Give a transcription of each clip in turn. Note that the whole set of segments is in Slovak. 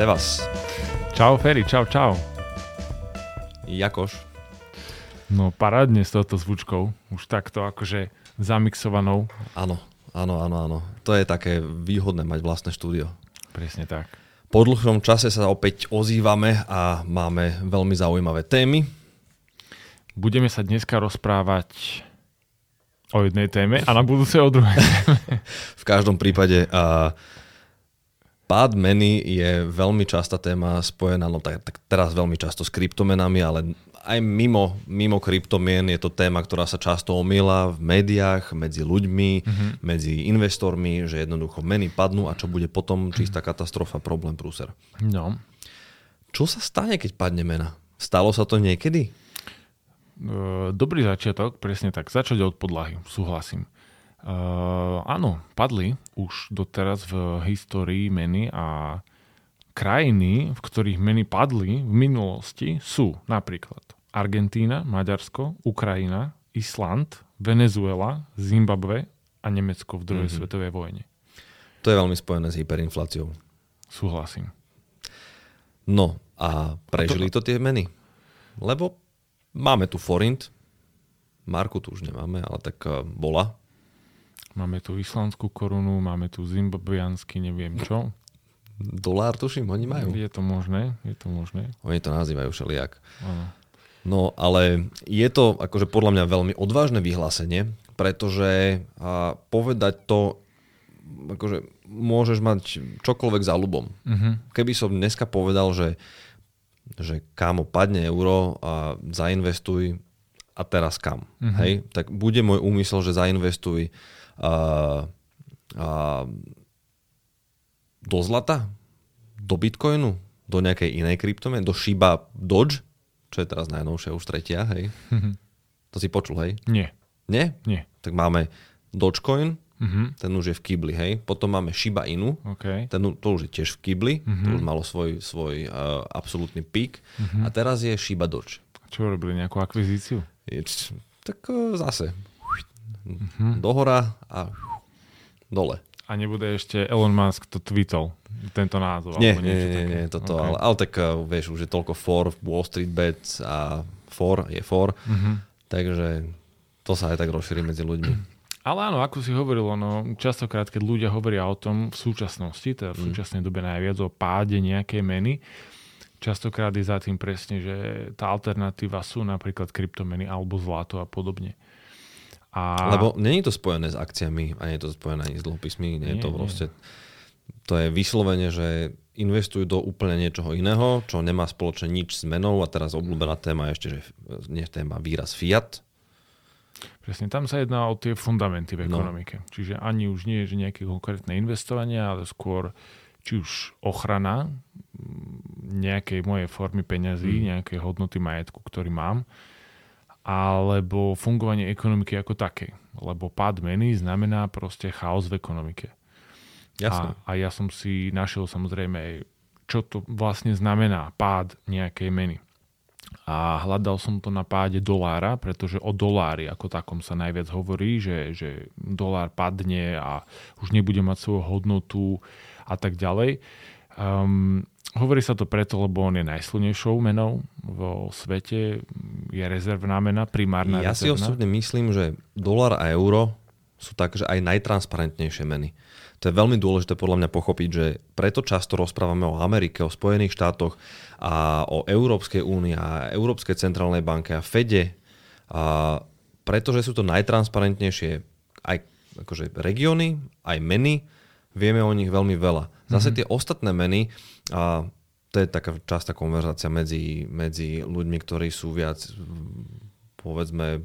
Sevas. Čau Ferry, čau, čau. Jakoš. No parádne s touto zvučkou, už takto akože zamixovanou. Áno, áno, áno, áno. To je také výhodné mať vlastné štúdio. Presne tak. Po dlhšom čase sa opäť ozývame a máme veľmi zaujímavé témy. Budeme sa dneska rozprávať o jednej téme a na budúce o druhej téme. v každom prípade uh, pád meny je veľmi častá téma spojená, no tak, tak teraz veľmi často s kryptomenami, ale aj mimo, mimo kryptomien je to téma, ktorá sa často omýla v médiách, medzi ľuďmi, mm-hmm. medzi investormi, že jednoducho meny padnú a čo bude potom, čistá katastrofa, problém, prúser. No. Čo sa stane, keď padne mena? Stalo sa to niekedy? Dobrý začiatok, presne tak. Začať od podlahy, súhlasím. Uh, áno, padli už doteraz v histórii meny a krajiny, v ktorých meny padli v minulosti sú napríklad Argentína, Maďarsko, Ukrajina, Island, Venezuela, Zimbabwe a Nemecko v druhej mm-hmm. svetovej vojne. To je veľmi spojené s hyperinfláciou. Súhlasím. No a prežili a to... to tie meny? Lebo máme tu forint, Marku tu už nemáme, ale tak uh, bola. Máme tu islandskú korunu, máme tu zimbabwiansky, neviem čo. Dolár, tuším, oni majú. Je to možné, je to možné. Oni to nazývajú všelijak. Ano. No, ale je to akože podľa mňa veľmi odvážne vyhlásenie, pretože a, povedať to, akože môžeš mať čokoľvek za ľubom. Uh-huh. Keby som dneska povedal, že, že kámo, padne euro a zainvestuj a teraz kam, uh-huh. hej, tak bude môj úmysel, že zainvestuj a, a do zlata, do bitcoinu, do nejakej inej kryptomeny, do Shiba Doge, čo je teraz najnovšia už tretia, hej. Mm-hmm. To si počul, hej? Nie. Nie? Nie. Tak máme Dogecoin, mm-hmm. ten už je v Kibli, hej. Potom máme Shiba Inu, okay. ten, to už je tiež v Kibli, mm-hmm. to už malo svoj, svoj uh, absolútny pík. Mm-hmm. A teraz je Shiba Doge. Čo robili, nejakú akvizíciu? Je, tak uh, zase. Mm-hmm. Dohora a dole. A nebude ešte Elon Musk to tweetol, tento názov? Nie, nie, nie, nie, toto, okay. ale, ale tak uh, vieš, už je toľko for, Wall Street Bets a for je for, mm-hmm. takže to sa aj tak rozšíri medzi ľuďmi. Ale áno, ako si hovoril, ono, častokrát, keď ľudia hovoria o tom v súčasnosti, teda v mm. súčasnej dobe najviac o páde nejakej meny, častokrát je za tým presne, že tá alternatíva sú napríklad kryptomeny alebo zlato a podobne. A... Lebo není to spojené s akciami a nie je to spojené ani s dlhopismi, nie, nie je to proste... To je vyslovene, že investujú do úplne niečoho iného, čo nemá spoločne nič s menou a teraz obľúbená téma ešte, že nie téma výraz fiat. Presne, tam sa jedná o tie fundamenty v no. ekonomike. No. Čiže ani už nie je že nejaké konkrétne investovanie, ale skôr či už ochrana nejakej mojej formy peňazí, mm. nejakej hodnoty majetku, ktorý mám, alebo fungovanie ekonomiky ako také. Lebo pád meny znamená proste chaos v ekonomike. Jasne. A, a ja som si našiel samozrejme, čo to vlastne znamená pád nejakej meny. A hľadal som to na páde dolára, pretože o dolári ako takom sa najviac hovorí, že, že dolár padne a už nebude mať svoju hodnotu a tak ďalej. Um, Hovorí sa to preto, lebo on je najsilnejšou menou vo svete, je rezervná mena, primárna Ja rezervná. si osobne myslím, že dolar a euro sú tak, že aj najtransparentnejšie meny. To je veľmi dôležité podľa mňa pochopiť, že preto často rozprávame o Amerike, o Spojených štátoch a o Európskej únii a Európskej centrálnej banke a Fede, a pretože sú to najtransparentnejšie aj akože regióny, aj meny, vieme o nich veľmi veľa. Zase mm-hmm. tie ostatné meny, a to je taká častá konverzácia medzi, medzi ľuďmi, ktorí sú viac povedzme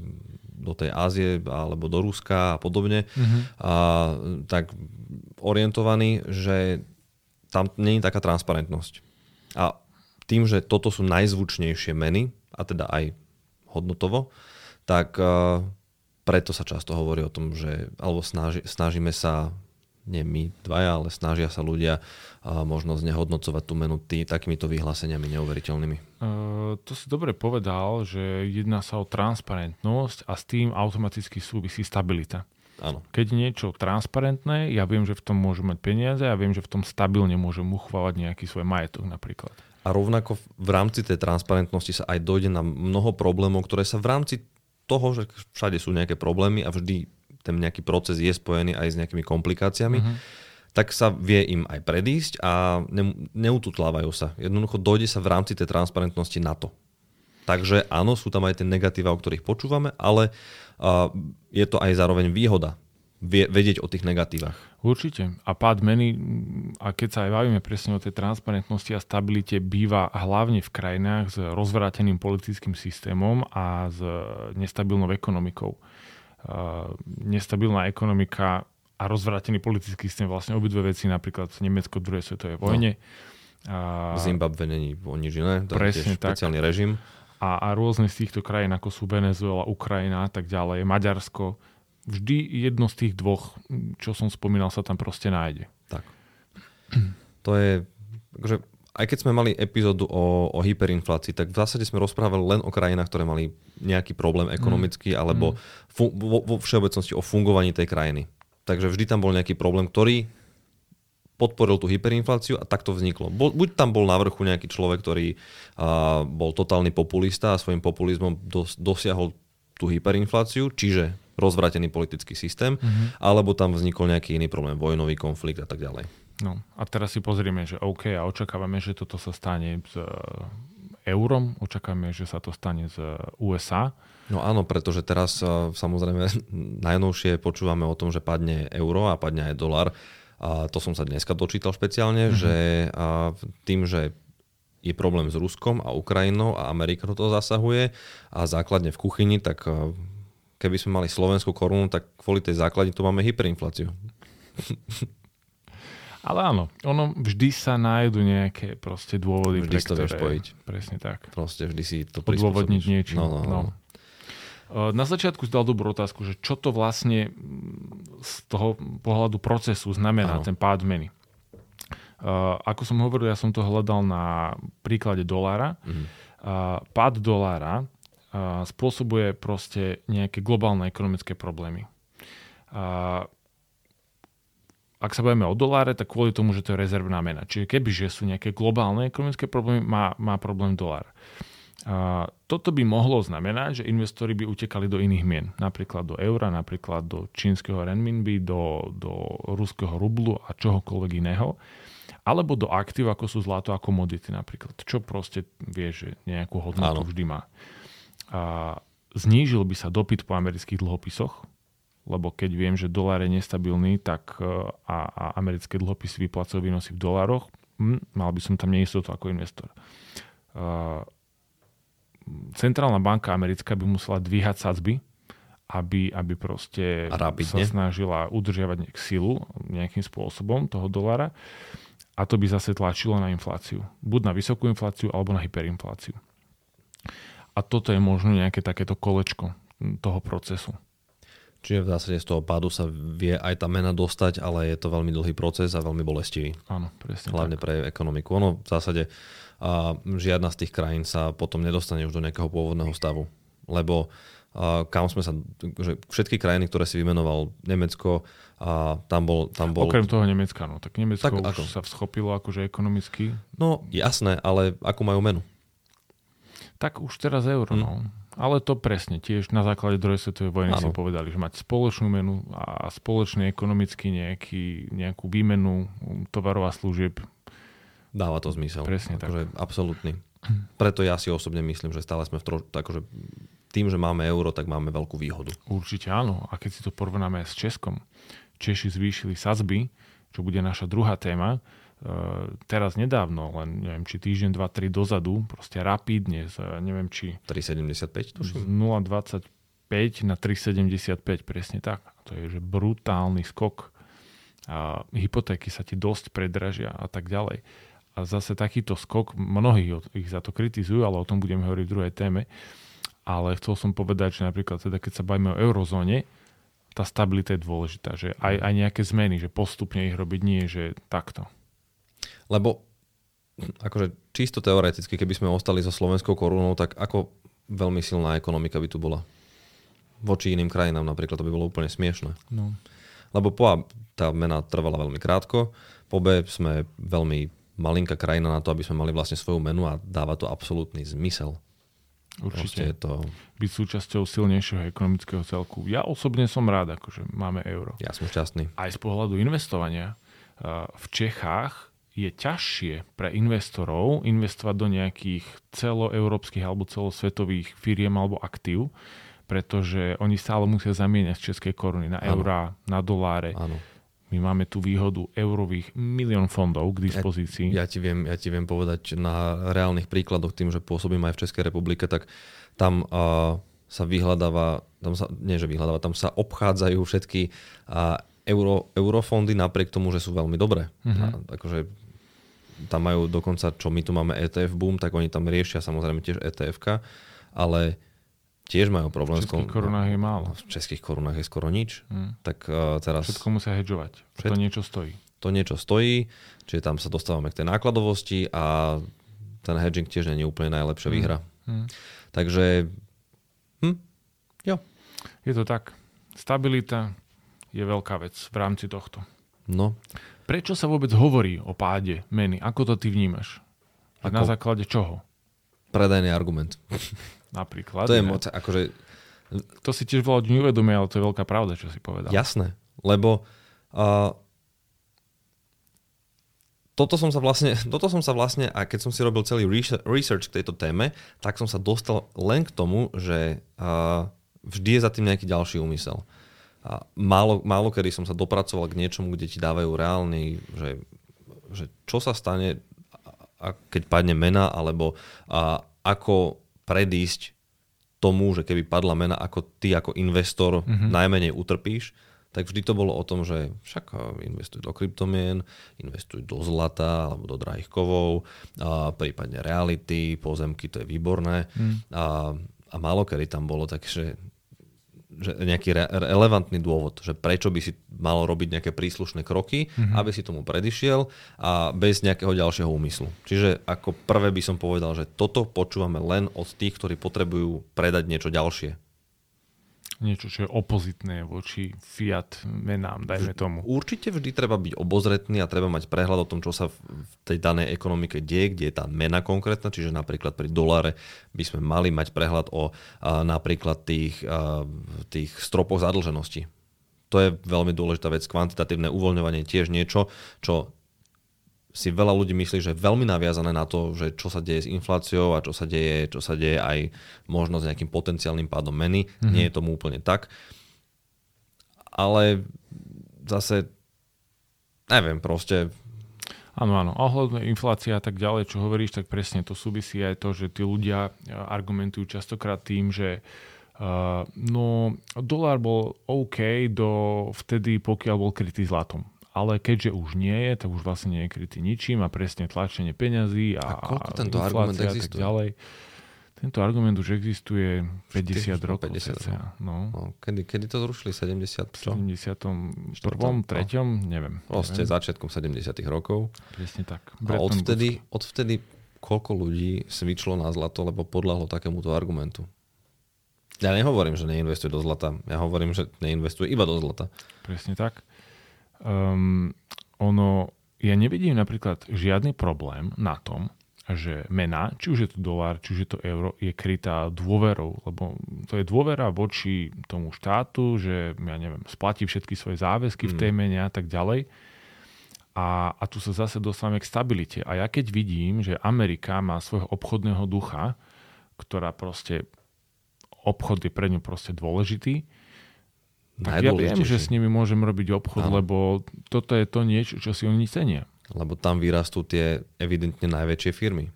do tej Ázie alebo do Ruska a podobne, mm-hmm. a, tak orientovaní, že tam nie je taká transparentnosť. A tým, že toto sú najzvučnejšie meny, a teda aj hodnotovo, tak uh, preto sa často hovorí o tom, že alebo snaži, snažíme sa nie my dvaja, ale snažia sa ľudia možno znehodnocovať tú menu tý, takýmito vyhláseniami neuveriteľnými. Uh, to si dobre povedal, že jedná sa o transparentnosť a s tým automaticky súvisí stabilita. Áno. Keď je niečo transparentné, ja viem, že v tom môžem mať peniaze a viem, že v tom stabilne môžem uchovávať nejaký svoj majetok napríklad. A rovnako v rámci tej transparentnosti sa aj dojde na mnoho problémov, ktoré sa v rámci toho, že všade sú nejaké problémy a vždy ten nejaký proces je spojený aj s nejakými komplikáciami, uh-huh. tak sa vie im aj predísť a ne, neututlávajú sa. Jednoducho dojde sa v rámci tej transparentnosti na to. Takže áno, sú tam aj tie negatíva, o ktorých počúvame, ale uh, je to aj zároveň výhoda vie, vedieť o tých negatívach. Určite. A pád meny, a keď sa aj bavíme presne o tej transparentnosti a stabilite, býva hlavne v krajinách s rozvráteným politickým systémom a s nestabilnou ekonomikou. Uh, nestabilná ekonomika a rozvrátený politický systém, vlastne obidve veci, napríklad Nemecko v druhej svetovej vojne. No. Zimbabwe není o nič iné, to presne je špeciálny tak. režim a, a rôzne z týchto krajín, ako sú Venezuela, Ukrajina a tak ďalej, Maďarsko, vždy jedno z tých dvoch, čo som spomínal, sa tam proste nájde. Tak. To je, akože, aj keď sme mali epizódu o, o hyperinflácii, tak v zásade sme rozprávali len o krajinách, ktoré mali nejaký problém ekonomický mm. alebo mm. Fu, vo, vo všeobecnosti o fungovaní tej krajiny. Takže vždy tam bol nejaký problém, ktorý podporil tú hyperinfláciu a tak to vzniklo. Bol, buď tam bol na vrchu nejaký človek, ktorý a, bol totálny populista a svojim populizmom dos, dosiahol tú hyperinfláciu, čiže rozvratený politický systém, mm-hmm. alebo tam vznikol nejaký iný problém, vojnový konflikt a tak ďalej. No a teraz si pozrieme, že OK a očakávame, že toto sa stane s e, eurom, očakávame, že sa to stane z USA. No áno, pretože teraz e, samozrejme najnovšie počúvame o tom, že padne euro a padne aj dolar a to som sa dneska dočítal špeciálne, mm-hmm. že a tým, že je problém s Ruskom a Ukrajinou a Amerika toho zasahuje a základne v kuchyni, tak keby sme mali slovenskú korunu, tak kvôli tej základni tu máme hyperinfláciu. Ale áno, ono vždy sa nájdu nejaké proste dôvody, vždy pre to vieš spojiť. Presne tak. Proste vždy si to Odôvodniť niečo. No, no, no. no. Na začiatku zdal dobrú otázku, že čo to vlastne z toho pohľadu procesu znamená ano. ten pád meny. Uh, ako som hovoril, ja som to hľadal na príklade dolára. Uh, pád dolára uh, spôsobuje proste nejaké globálne ekonomické problémy. Uh, ak sa bavíme o doláre, tak kvôli tomu, že to je rezervná mena. Čiže kebyže sú nejaké globálne ekonomické problémy, má, má problém dolár. A toto by mohlo znamenať, že investori by utekali do iných mien, napríklad do eura, napríklad do čínskeho renminbi, do, do ruského rublu a čohokoľvek iného, alebo do aktív, ako sú zlato a komodity napríklad, čo proste vie, že nejakú hodnotu Áno. vždy má. A znížil by sa dopyt po amerických dlhopisoch, lebo keď viem, že dolár je nestabilný, tak e, a, a americké dlhopisy vyplacajú výnosy v dolároch, hm, mal by som tam neistotu ako investor. Uh, centrálna banka americká by musela dvíhať sadzby, aby, aby proste sa snažila udržiavať nejak silu nejakým spôsobom toho dolára a to by zase tlačilo na infláciu. Buď na vysokú infláciu, alebo na hyperinfláciu. A toto je možno nejaké takéto kolečko toho procesu. Čiže v zásade z toho pádu sa vie aj tá mena dostať, ale je to veľmi dlhý proces a veľmi bolestivý. Áno, presne Hlavne tak. pre ekonomiku. Ono v zásade a žiadna z tých krajín sa potom nedostane už do nejakého pôvodného stavu. Lebo a kam sme sa, že všetky krajiny, ktoré si vymenoval, Nemecko, a tam bol... Tam bol Okrem toho Nemecka, no. Tak Nemecko tak, už ako? sa vschopilo akože ekonomicky. No jasné, ale ako majú menu? Tak už teraz euro, hm. no. Ale to presne, tiež na základe druhej svetovej vojny ano. si povedali, že mať spoločnú menu a spoločný ekonomicky nejaký, nejakú výmenu tovarov a služieb Dáva to zmysel. Presne akože tak. Absolutný. Preto ja si osobne myslím, že stále sme v trošku, akože tým, že máme euro, tak máme veľkú výhodu. Určite áno. A keď si to porovnáme s Českom, Češi zvýšili sazby, čo bude naša druhá téma, teraz nedávno, len neviem, či týždeň, dva, tri dozadu, proste rapidne, z, neviem, či... 3,75 tuším? 0,25 na 3,75, presne tak. To je že brutálny skok. A hypotéky sa ti dosť predražia a tak ďalej. A zase takýto skok, mnohí ich za to kritizujú, ale o tom budeme hovoriť v druhej téme. Ale chcel som povedať, že napríklad teda, keď sa bavíme o eurozóne, tá stabilita je dôležitá, že aj, aj nejaké zmeny, že postupne ich robiť nie, že takto. Lebo akože čisto teoreticky, keby sme ostali so slovenskou korunou, tak ako veľmi silná ekonomika by tu bola? Voči iným krajinám napríklad to by bolo úplne smiešne. No. Lebo po A tá mena trvala veľmi krátko, po B sme veľmi malinká krajina na to, aby sme mali vlastne svoju menu a dáva to absolútny zmysel. Určite. je to Byť súčasťou silnejšieho ekonomického celku. Ja osobne som rád, akože máme euro. Ja som šťastný. Aj z pohľadu investovania uh, v Čechách je ťažšie pre investorov investovať do nejakých celoeurópskych alebo celosvetových firiem alebo aktív, pretože oni stále musia zamieňať z českej koruny na eurá, na doláre. Áno. My máme tú výhodu eurových milión fondov k dispozícii. Ja ti, viem, ja ti viem povedať na reálnych príkladoch tým, že pôsobím aj v Českej republike, tak tam uh, sa vyhľadáva, tam sa, nie že vyhľadáva, tam sa obchádzajú všetky uh, euro, eurofondy napriek tomu, že sú veľmi dobré. Mhm. A, akože tam majú dokonca, čo my tu máme ETF boom, tak oni tam riešia samozrejme tiež ETF, ale tiež majú problém v českých korunách je málo. V českých korunách je skoro nič. Mm. Tak uh, teraz Všetko musia hedžovať. To Všetko. niečo stojí. to niečo stojí, čiže tam sa dostávame k tej nákladovosti a ten hedging tiež nie je úplne najlepšia výhra. Mm. Takže hm, jo, Je to tak. Stabilita je veľká vec v rámci tohto. no, Prečo sa vôbec hovorí o páde meny? Ako to ty vnímaš? Že Na základe čoho? predajný argument. Napríklad. To je ne? moc, akože To si tiež veľa ľudí ale to je veľká pravda, čo si povedal. jasné, lebo uh, toto som sa vlastne, toto som sa vlastne, a keď som si robil celý research, research k tejto téme, tak som sa dostal len k tomu, že uh, vždy je za tým nejaký ďalší úmysel. A málo, málo kedy som sa dopracoval k niečomu, kde ti dávajú reálny, že, že čo sa stane, a, keď padne mena, alebo a, ako predísť tomu, že keby padla mena, ako ty ako investor mm-hmm. najmenej utrpíš, tak vždy to bolo o tom, že však investuj do kryptomien, investuj do zlata alebo do drahých kovov, a prípadne reality, pozemky, to je výborné. Mm. A, a málo kedy tam bolo tak, že že nejaký re- relevantný dôvod, že prečo by si mal robiť nejaké príslušné kroky, mm-hmm. aby si tomu predišiel a bez nejakého ďalšieho úmyslu. Čiže ako prvé by som povedal, že toto počúvame len od tých, ktorí potrebujú predať niečo ďalšie. Niečo, čo je opozitné voči fiat menám, dajme tomu. Určite vždy treba byť obozretný a treba mať prehľad o tom, čo sa v tej danej ekonomike deje, kde je tá mena konkrétna, čiže napríklad pri doláre by sme mali mať prehľad o a, napríklad tých, a, tých stropoch zadlženosti. To je veľmi dôležitá vec. Kvantitatívne uvoľňovanie je tiež niečo, čo si veľa ľudí myslí, že je veľmi naviazané na to, že čo sa deje s infláciou a čo sa deje, čo sa deje aj možno s nejakým potenciálnym pádom meny. Mm-hmm. Nie je tomu úplne tak. Ale zase neviem, proste Áno, áno. Ohľadne inflácia a tak ďalej, čo hovoríš, tak presne to súvisí aj to, že tí ľudia e, argumentujú častokrát tým, že uh, no, dolár bol OK do vtedy, pokiaľ bol krytý zlatom. Ale keďže už nie je, tak už vlastne nie je krytý ničím a presne tlačenie peňazí a, A koľko tento argument a tak existuje? ďalej. Tento argument už existuje 50 už rokov. 50 cca, no. No, kedy, kedy to zrušili? 70 čo? 71. Štvrtom? treťom, neviem. Proste začiatkom 70 rokov. Presne tak. A odvtedy, odvtedy koľko ľudí svičlo na zlato, lebo podľahlo takémuto argumentu. Ja nehovorím, že neinvestuje do zlata. Ja hovorím, že neinvestuje iba do zlata. Presne tak. Um, ono, ja nevidím napríklad žiadny problém na tom, že mena, či už je to dolár, či už je to euro, je krytá dôverou, lebo to je dôvera voči tomu štátu, že ja neviem, splatí všetky svoje záväzky v tej mene a tak ďalej. A, a tu sa zase dostávame k stabilite. A ja keď vidím, že Amerika má svojho obchodného ducha, ktorá proste obchod je pre ňu proste dôležitý, tak ja viem, že s nimi môžem robiť obchod, Áno. lebo toto je to niečo, čo si oni cenia. Lebo tam vyrastú tie evidentne najväčšie firmy.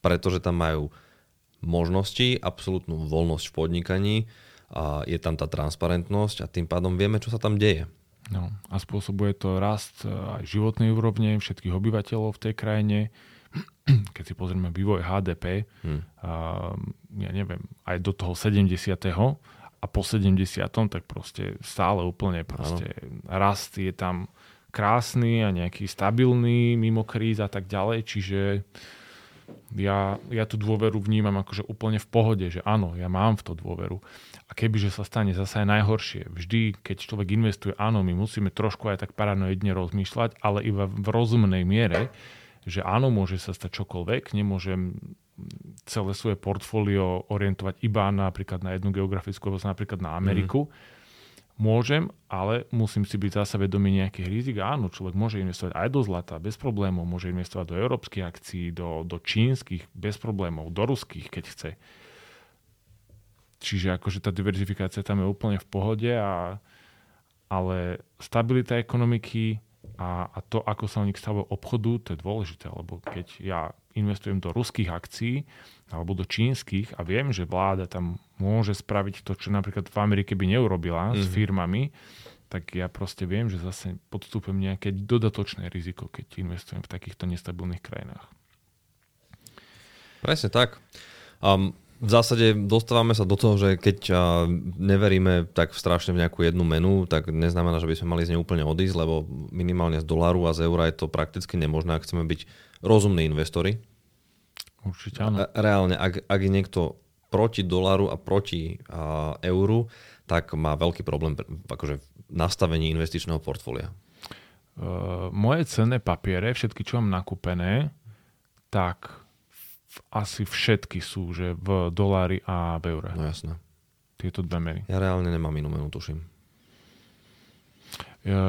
Pretože tam majú možnosti, absolútnu voľnosť v podnikaní, a je tam tá transparentnosť a tým pádom vieme, čo sa tam deje. No, a spôsobuje to rast e, aj životnej úrovne všetkých obyvateľov v tej krajine. Keď si pozrieme vývoj HDP, Hm. a, ja neviem, aj do toho 70. a po 70. tak proste stále úplne proste rast je tam krásny a nejaký stabilný mimo kríz a tak ďalej, čiže ja, ja tú dôveru vnímam akože úplne v pohode, že áno, ja mám v to dôveru. A kebyže sa stane zase aj najhoršie, vždy, keď človek investuje, áno, my musíme trošku aj tak paranoidne rozmýšľať, ale iba v rozumnej miere, že áno, môže sa stať čokoľvek, nemôžem celé svoje portfólio orientovať iba napríklad na jednu geografickú oblasť, napríklad na Ameriku. Mm Môžem, ale musím si byť zase vedomý nejakých rizik. Áno, človek môže investovať aj do zlata bez problémov, môže investovať do európskych akcií, do, do čínskych bez problémov, do ruských, keď chce. Čiže akože tá diverzifikácia tam je úplne v pohode, a, ale stabilita ekonomiky a, a to, ako sa o nich stavuje obchodu, to je dôležité, lebo keď ja investujem do ruských akcií alebo do čínskych a viem, že vláda tam môže spraviť to, čo napríklad v Amerike by neurobila mm-hmm. s mhm. firmami, tak ja proste viem, že zase podstúpim nejaké dodatočné riziko, keď investujem v takýchto nestabilných krajinách. Presne tak. Um, v zásade dostávame sa do toho, že keď neveríme tak strašne v nejakú jednu menu, tak neznamená, že by sme mali z nej úplne odísť, lebo minimálne z doláru a z eura je to prakticky nemožné, ak chceme byť rozumní investori. Určite áno. Reálne, ak, ak je niekto proti doláru a proti a, euru, tak má veľký problém akože v nastavení investičného portfólia. Uh, moje cenné papiere, všetky, čo mám nakúpené, tak asi všetky sú, že v dolári a v eure. No jasné. Tieto dve meny. Ja reálne nemám inú menu, tuším.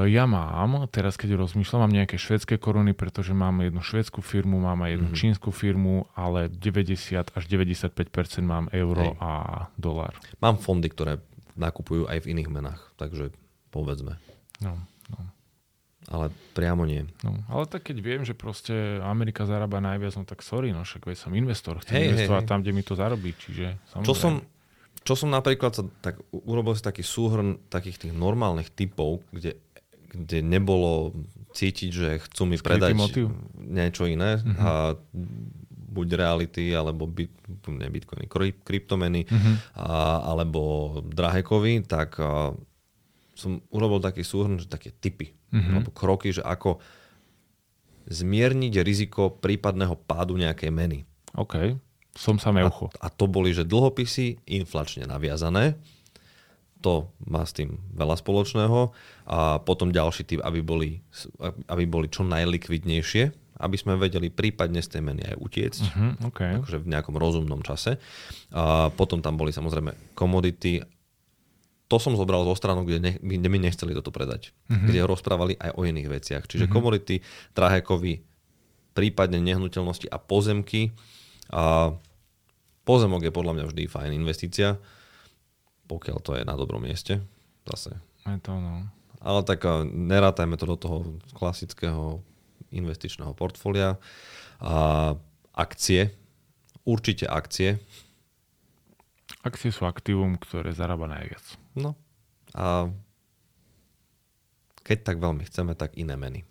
Ja mám, teraz keď rozmýšľam, mám nejaké švedské koruny, pretože mám jednu švedskú firmu, mám aj jednu mm-hmm. čínsku firmu, ale 90 až 95% mám euro Hej. a dolár. Mám fondy, ktoré nakupujú aj v iných menách, takže povedzme. No ale priamo nie. No, ale tak keď viem, že proste Amerika zarába najviac, no tak sorry, no však som investor, chcem hey, investovať hey, tam, kde mi to zarobí, čiže samozrejme. Čo som, čo som napríklad sa, tak urobil si taký súhrn takých tých normálnych typov, kde, kde nebolo cítiť, že chcú mi Skrytý predať motiv? niečo iné uh-huh. a buď reality, alebo bit, ne bitcoiny, kryptomeny, uh-huh. a, alebo drahekovi, tak a, som urobil taký súhrn, že také typy, mm-hmm. alebo kroky, že ako zmierniť riziko prípadného pádu nejakej meny. OK, som sa neucho. A, a to boli, že dlhopisy inflačne naviazané, to má s tým veľa spoločného. A potom ďalší typ, aby boli, aby boli čo najlikvidnejšie, aby sme vedeli prípadne z tej meny aj utiecť, uh-huh, okay. akože v nejakom rozumnom čase. A potom tam boli samozrejme komodity to som zobral zo stranu, kde, ne, kde mi nechceli toto predať. Mm-hmm. Kde rozprávali aj o iných veciach. Čiže mm-hmm. komodity, drahekovy, prípadne nehnuteľnosti a pozemky. A pozemok je podľa mňa vždy fajn investícia, pokiaľ to je na dobrom mieste. Zase. Je to, no. Ale tak nerátajme to do toho klasického investičného portfólia. A akcie, určite akcie, Akcie sú aktívum, ktoré zarába najviac. No a keď tak veľmi chceme, tak iné meny.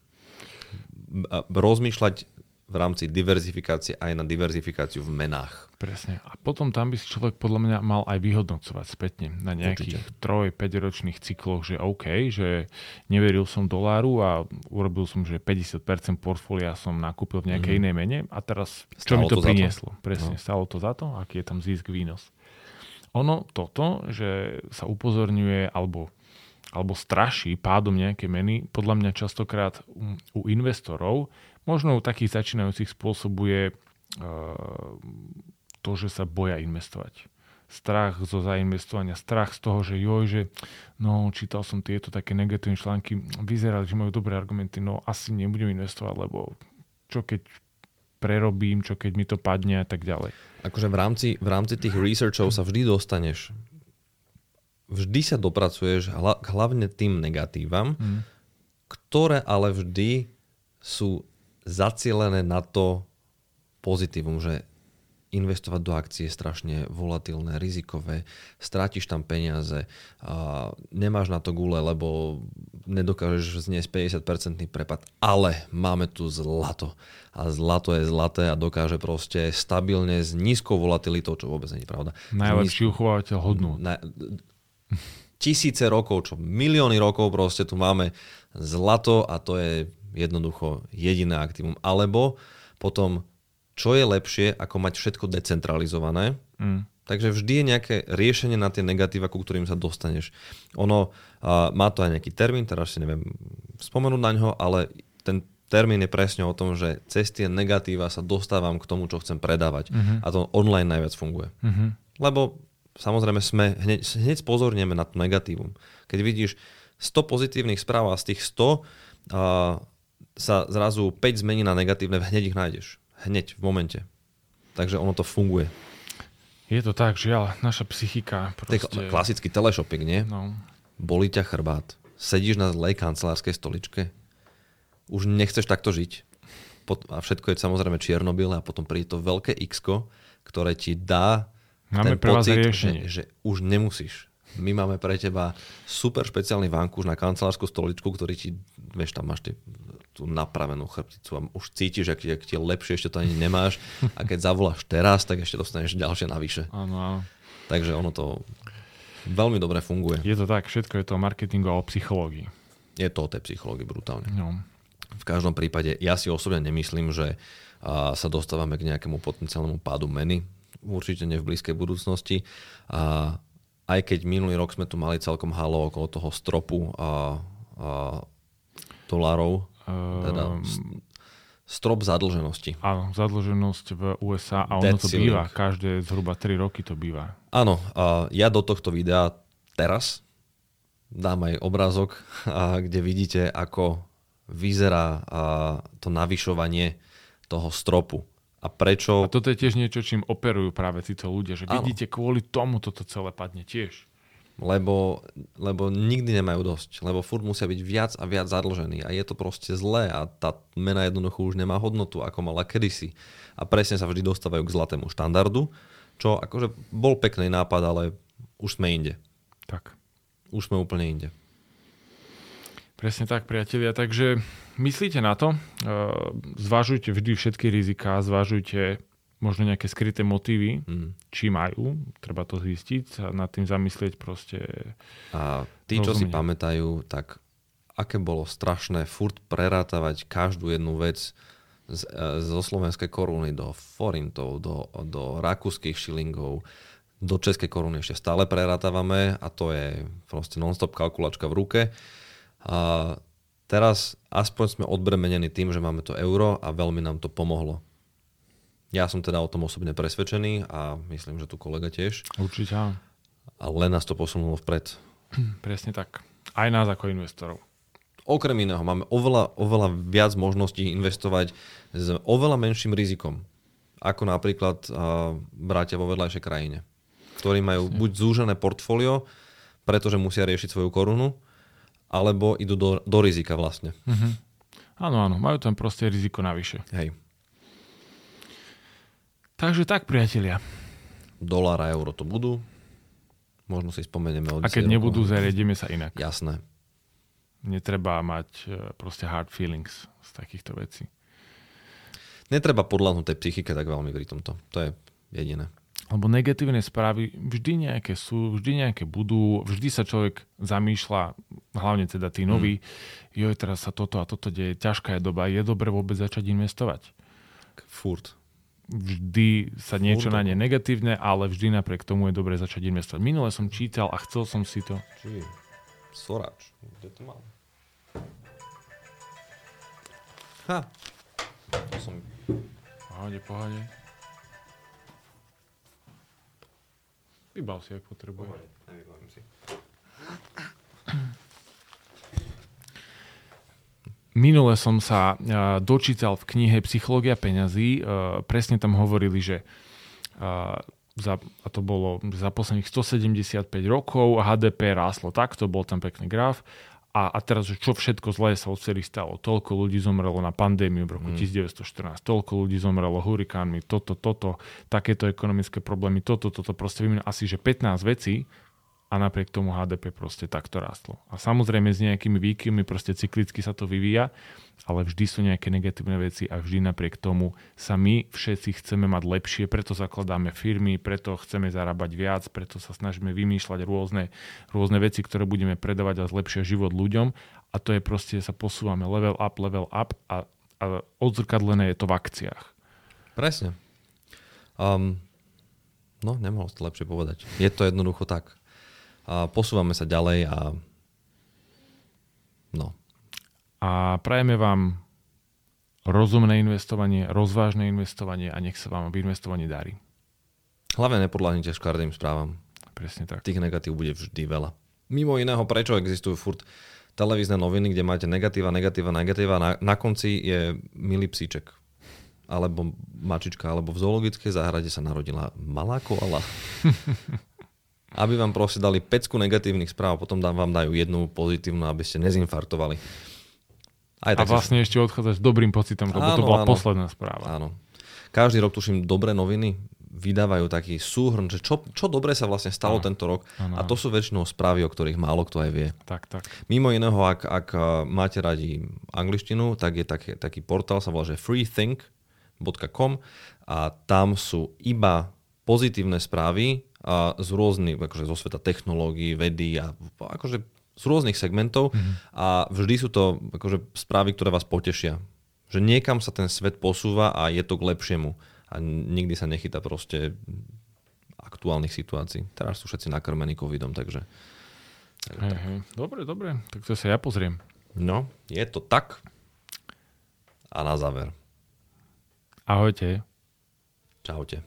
Rozmýšľať v rámci diverzifikácie aj na diverzifikáciu v menách. Presne. A potom tam by si človek podľa mňa mal aj vyhodnocovať spätne na nejakých 3-5 ročných cykloch, že OK, že neveril som doláru a urobil som, že 50% portfólia som nakúpil v nejakej mm. inej mene a teraz čo stalo mi to, to prinieslo? Presne, no. stalo to za to, aký je tam zisk, výnos ono toto, že sa upozorňuje alebo, alebo straší pádom nejaké meny, podľa mňa častokrát u, u investorov, možno u takých začínajúcich spôsobuje uh, to, že sa boja investovať. Strach zo zainvestovania, strach z toho, že joj, že no, čítal som tieto také negatívne články, vyzerali, že majú dobré argumenty, no asi nebudem investovať, lebo čo keď prerobím, čo keď mi to padne a tak ďalej. Akože v rámci, v rámci tých researchov sa vždy dostaneš, vždy sa dopracuješ hla, hlavne tým negatívam, mm. ktoré ale vždy sú zacielené na to pozitívum, že investovať do akcie je strašne volatilné, rizikové, strátiš tam peniaze, a nemáš na to gule, lebo nedokážeš zniesť 50% prepad, ale máme tu zlato. A zlato je zlaté a dokáže proste stabilne s nízkou volatilitou, čo vôbec nie je pravda. Najlepší uchovateľ hodnú. Na, tisíce rokov, čo milióny rokov proste tu máme zlato a to je jednoducho jediné aktívum. Alebo potom čo je lepšie, ako mať všetko decentralizované. Mm. Takže vždy je nejaké riešenie na tie negatíva, ku ktorým sa dostaneš. Ono uh, má to aj nejaký termín, teraz si neviem spomenúť na ňo, ale ten termín je presne o tom, že cez tie negatíva sa dostávam k tomu, čo chcem predávať. Uh-huh. A to online najviac funguje. Uh-huh. Lebo samozrejme sme, hneď, hneď spozornieme na to negatívum. Keď vidíš 100 pozitívnych správ a z tých 100 uh, sa zrazu 5 zmení na negatívne, hneď ich nájdeš. Hneď, v momente. Takže ono to funguje. Je to tak, žiaľ, naša psychika proste... To je klasický teleshopping, nie? No. Bolí ťa chrbát. Sedíš na zlej kancelárskej stoličke. Už nechceš takto žiť. A všetko je samozrejme čiernobile a potom príde to veľké x ktoré ti dá Máme ten pocit, že, že už nemusíš. My máme pre teba super špeciálny vankúš na kancelárskú stoličku, ktorý ti, vieš, tam máš tie, tú napravenú chrbticu a už cítiš, ak, ak ti je lepšie, ešte to ani nemáš. A keď zavoláš teraz, tak ešte dostaneš ďalšie navyše. Áno. Takže ono to veľmi dobre funguje. Je to tak, všetko je to o marketingu a o psychológii. Je to o tej psychológii brutálne. No. V každom prípade, ja si osobne nemyslím, že sa dostávame k nejakému potenciálnemu pádu meny. Určite nie v blízkej budúcnosti. A aj keď minulý rok sme tu mali celkom halo okolo toho stropu a, a dolárov, teda ehm, strop zadlženosti. Áno, zadlženosť v USA a ono to ceiling. býva, každé zhruba 3 roky to býva. Áno, ja do tohto videa teraz dám aj obrázok, kde vidíte, ako vyzerá to navyšovanie toho stropu a prečo... A toto je tiež niečo, čím operujú práve títo ľudia, že vidíte, kvôli tomu toto celé padne tiež. Lebo, lebo nikdy nemajú dosť, lebo furt musia byť viac a viac zadlžení a je to proste zlé a tá mena jednoducho už nemá hodnotu, ako mala kedysi. A presne sa vždy dostávajú k zlatému štandardu, čo akože bol pekný nápad, ale už sme inde. Tak. Už sme úplne inde. Presne tak, priatelia. Takže myslíte na to, e, zvažujte vždy všetky rizika, zvažujte možno nejaké skryté motívy, mm. či majú, treba to zistiť a nad tým zamyslieť proste. A tí, čo rozumne. si pamätajú, tak aké bolo strašné furt prerátavať každú jednu vec z, e, zo slovenskej koruny do forintov, do, do rakúskych šilingov, do českej koruny ešte stále prerátavame a to je proste non-stop kalkulačka v ruke. A teraz aspoň sme odbremenení tým, že máme to euro a veľmi nám to pomohlo. Ja som teda o tom osobne presvedčený a myslím, že tu kolega tiež. Určite áno. A len nás to posunulo vpred. Presne tak. Aj nás ako investorov. Okrem iného máme oveľa, oveľa viac možností investovať s oveľa menším rizikom. Ako napríklad uh, bratia vo vedľajšej krajine, ktorí majú buď zúžené portfólio, pretože musia riešiť svoju korunu, alebo idú do, do rizika vlastne. Uh-huh. Áno, áno, majú tam proste riziko navyše. Hej. Takže tak, priatelia. Dolár a euro to budú. Možno si spomenieme od A keď nebudú, zariadíme sa inak. Jasné. Netreba mať e, proste hard feelings z takýchto vecí. Netreba podľahnúť tej psychike tak veľmi pri tomto. To je jediné. Lebo negatívne správy vždy nejaké sú, vždy nejaké budú, vždy sa človek zamýšľa, hlavne teda tí noví, mm. joj, teraz sa toto a toto deje, ťažká je doba, je dobre vôbec začať investovať? Furt. Vždy sa niečo na ne negatívne, ale vždy napriek tomu je dobre začať investovať. Minule som čítal a chcel som si to... Či? Sorač. Kde to mám? Ha. To som... Pohode, pohode. Vybal si, ak potrebuje. si. Minule som sa dočítal v knihe Psychológia peňazí. Presne tam hovorili, že za, a to bolo za posledných 175 rokov HDP ráslo takto, bol tam pekný graf a, a teraz, čo všetko zlé sa odtedy stalo. Toľko ľudí zomrelo na pandémiu v roku mm. 1914, toľko ľudí zomrelo hurikánmi, toto, toto, takéto ekonomické problémy, toto, toto, proste vymenil asi, že 15 vecí a napriek tomu HDP proste takto rástlo. A samozrejme s nejakými výkyvmi proste cyklicky sa to vyvíja, ale vždy sú nejaké negatívne veci a vždy napriek tomu sa my všetci chceme mať lepšie, preto zakladáme firmy, preto chceme zarábať viac, preto sa snažíme vymýšľať rôzne, rôzne veci, ktoré budeme predávať a zlepšia život ľuďom a to je proste, sa posúvame level up, level up a, a odzrkadlené je to v akciách. Presne. Um, no, nemohol to lepšie povedať. Je to jednoducho tak. A posúvame sa ďalej a no. A prajeme vám rozumné investovanie, rozvážne investovanie a nech sa vám v investovaní darí. Hlavne nepodľahnite škardým správam. Presne tak. Tých negatív bude vždy veľa. Mimo iného, prečo existujú furt televízne noviny, kde máte negatíva, negatíva, negatíva. Na, na konci je milý psíček. Alebo mačička, alebo v zoologickej záhrade sa narodila malá koala. aby vám proste dali pecku negatívnych správ a potom vám dajú jednu pozitívnu, aby ste nezinfartovali. Aj tak a vlastne si... ešte odchádzaš s dobrým pocitom, lebo áno, to bola áno. posledná správa. Áno. Každý rok tuším dobré noviny vydávajú taký súhrn, že čo, čo dobre sa vlastne stalo ano. tento rok. Ano. A to sú väčšinou správy, o ktorých málo kto aj vie. Tak, tak. Mimo iného, ak, ak eh, máte radi angličtinu, tak je taký, taký portál, sa volá, že freethink.com a tam sú iba pozitívne správy a z rôznych, akože zo sveta technológií, vedy a akože z rôznych segmentov mm-hmm. a vždy sú to akože správy, ktoré vás potešia. Že niekam sa ten svet posúva a je to k lepšiemu a nikdy sa nechytá proste aktuálnych situácií. Teraz sú všetci nakrmení covidom, takže... takže hej, hej. Dobre, dobre, tak to sa ja pozriem. No, je to tak. A na záver. Ahojte. Čaute.